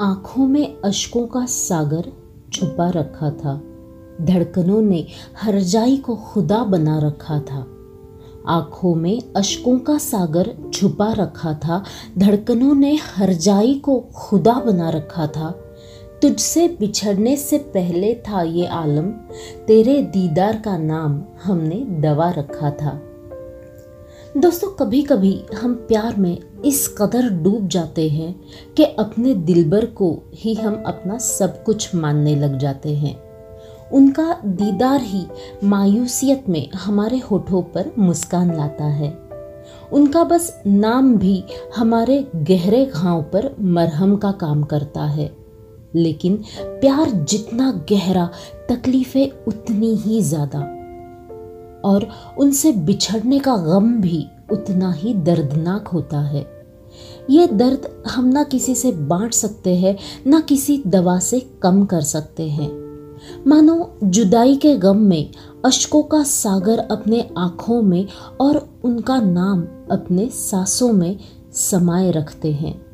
आँखों में अशकों का सागर छुपा रखा था। धड़कनों ने हरजाई को खुदा बना रखा था। आँखों में अशकों का सागर छुपा रखा था। धड़कनों ने हरजाई को खुदा बना रखा था। तुझसे बिछड़ने से पहले था ये आलम। तेरे दीदार का नाम हमने दवा रखा था। दोस्तों कभी कभी हम प्यार में इस कदर डूब जाते हैं कि अपने दिलबर को ही हम अपना सब कुछ मानने लग जाते हैं। उनका दीदार ही मायूसियत में हमारे होठों पर मुस्कान लाता है। उनका बस नाम भी हमारे गहरे घाव पर मरहम का काम करता है। लेकिन प्यार जितना गहरा, तकलीफें उतनी ही ज़्यादा। और उनसे बिछड़ने का गम भी उतना ही दर्दनाक होता है। ये दर्द हम ना किसी से बांट सकते हैं, ना किसी दवा से कम कर सकते हैं। मानो जुदाई के गम में अशकों का सागर अपने आँखों में और उनका नाम अपने सांसों में समाये रखते हैं।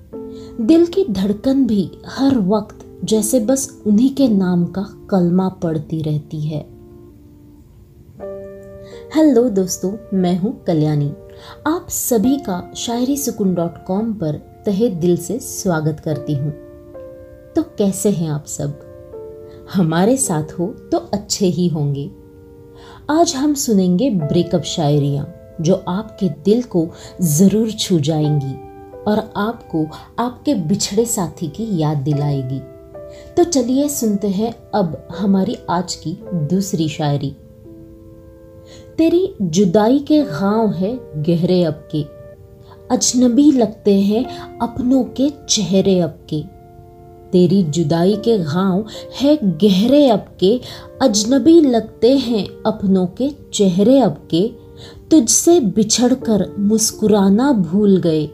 दिल की धड़कन भी हर वक्त जैसे बस उन्हीं के नाम का कलमा पड़ती रहती है। हेलो दोस्तों, मैं हूँ कल्याणी। आप सभी का शायरी सुकून डॉट कॉम पर तहे दिल से स्वागत करती हूँ। तो कैसे हैं आप सब? हमारे साथ हो तो अच्छे ही होंगे। आज हम सुनेंगे ब्रेकअप शायरियाँ, जो आपके दिल को ज़रूर छू जाएँगी और आपको आपके बिछड़े साथी की याद दिलाएगी। तो चलिए सुनते हैं अब हमारी आज की दूसरी शायरी। तेरी जुदाई के घाव है गहरे अब के। अजनबी लगते हैं अपनों के चेहरे अब के। तेरी जुदाई के घाव है गहरे अब के। अजनबी लगते हैं अपनों के चेहरे अब के। तुझसे बिछड़ कर मुस्कुराना भूल गए,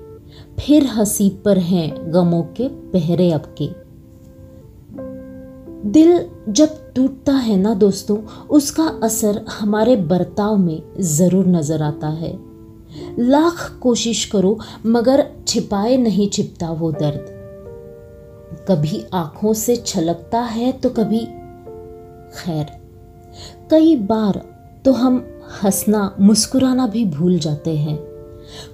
फिर हँसी पर हैं गमों के पहरे अब के। दिल जब टूटता है ना दोस्तों, उसका असर हमारे बर्ताव में ज़रूर नज़र आता है। लाख कोशिश करो, मगर छिपाए नहीं छिपता वो दर्द। कभी आँखों से छलकता है तो कभी, खैर, कई बार तो हम हंसना, मुस्कुराना भी भूल जाते हैं।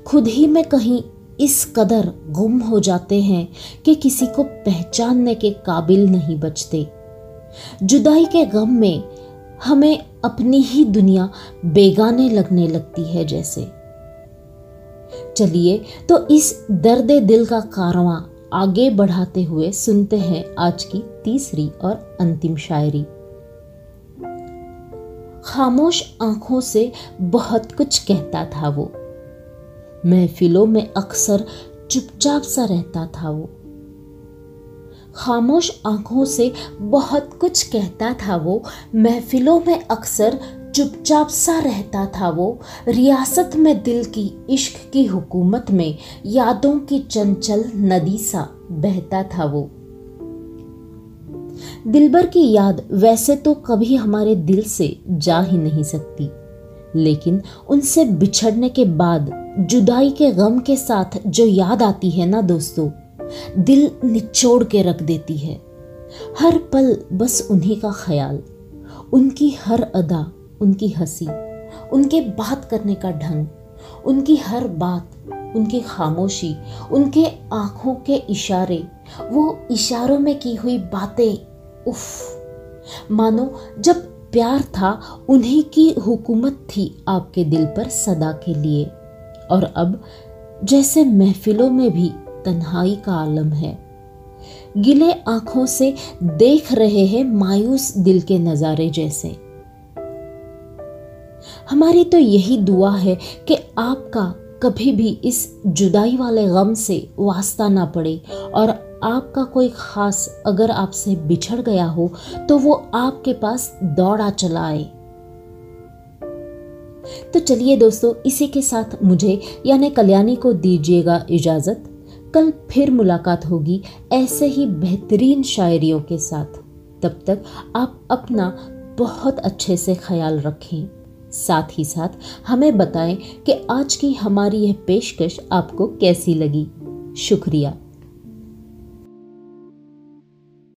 खुद ही में कहीं इस कदर गुम हो जाते हैं कि किसी को पहचानने के काबिल नहीं बचते। जुदाई के गम में हमें अपनी ही दुनिया बेगाने लगने लगती है जैसे। चलिए तो इस दर्द दिल का कारवां आगे बढ़ाते हुए सुनते हैं आज की तीसरी और अंतिम शायरी। खामोश आँखों से बहुत कुछ कहता था वो। महफिलों में अक्सर चुपचाप सा रहता था वो। खामोश आँखों से बहुत कुछ कहता था वो। महफिलों में अक्सर चुपचाप सा रहता था वो। रियासत में दिल की इश्क की हुकूमत में यादों की चंचल नदी सा बहता था वो। दिलबर की याद वैसे तो कभी हमारे दिल से जा ही नहीं सकती। लेकिन उनसे बिछड़ने के बाद जुदाई के गम के साथ जो याद आती है ना दोस्तों दिल निचोड़ के रख देती है। हर पल बस उन्हीं का ख्याल, उनकी हर अदा, उनकी हँसी, उनके बात करने का ढंग, उनकी हर बात, उनकी खामोशी, उनके आँखों के इशारे, वो इशारों में की हुई बातें, उफ। मानो जब प्यार था, उन्हीं की हुकूमत थी आपके दिल पर सदा के लिए। और अब जैसे महफिलों में भी तन्हाई का आलम है। गिले आँखों से देख रहे हैं मायूस दिल के नज़ारे जैसे। हमारी तो यही दुआ है कि आपका कभी भी इस जुदाई वाले गम से वास्ता ना पड़े और आपका कोई ख़ास अगर आपसे बिछड़ गया हो तो वो आपके पास दौड़ा चला आए। तो चलिए दोस्तों, इसी के साथ मुझे यानी कल्याणी को दीजिएगा इजाज़त। कल फिर मुलाकात होगी ऐसे ही बेहतरीन शायरियों के साथ। तब तक आप अपना बहुत अच्छे से ख्याल रखें। साथ ही साथ हमें बताएँ कि आज की हमारी यह पेशकश आपको कैसी लगी। शुक्रिया।